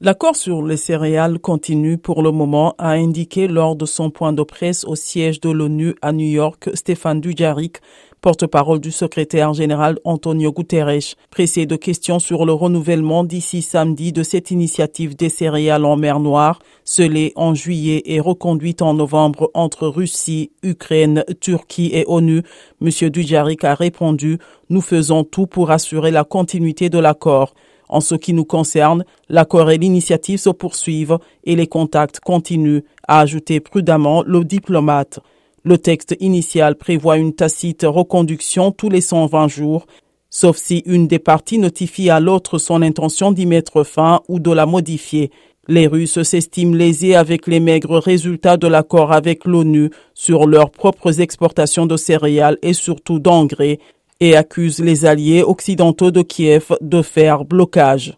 L'accord sur les céréales continue pour le moment, a indiqué lors de son point de presse au siège de l'ONU à New York Stéphane Dujarric, porte-parole du secrétaire général Antonio Guterres. Pressé de questions sur le renouvellement d'ici samedi de cette initiative des céréales en mer Noire, scellée en juillet et reconduite en novembre entre Russie, Ukraine, Turquie et ONU, M. Dujarric a répondu Nous faisons tout pour assurer la continuité de l'accord. En ce qui nous concerne, l'accord et l'initiative se poursuivent et les contacts continuent, a ajouté prudemment le diplomate. Le texte initial prévoit une tacite reconduction tous les 120 jours, sauf si une des parties notifie à l'autre son intention d'y mettre fin ou de la modifier. Les Russes s'estiment lésés avec les maigres résultats de l'accord avec l'ONU sur leurs propres exportations de céréales et surtout d'engrais, et accuse les alliés occidentaux de Kiev de faire blocage.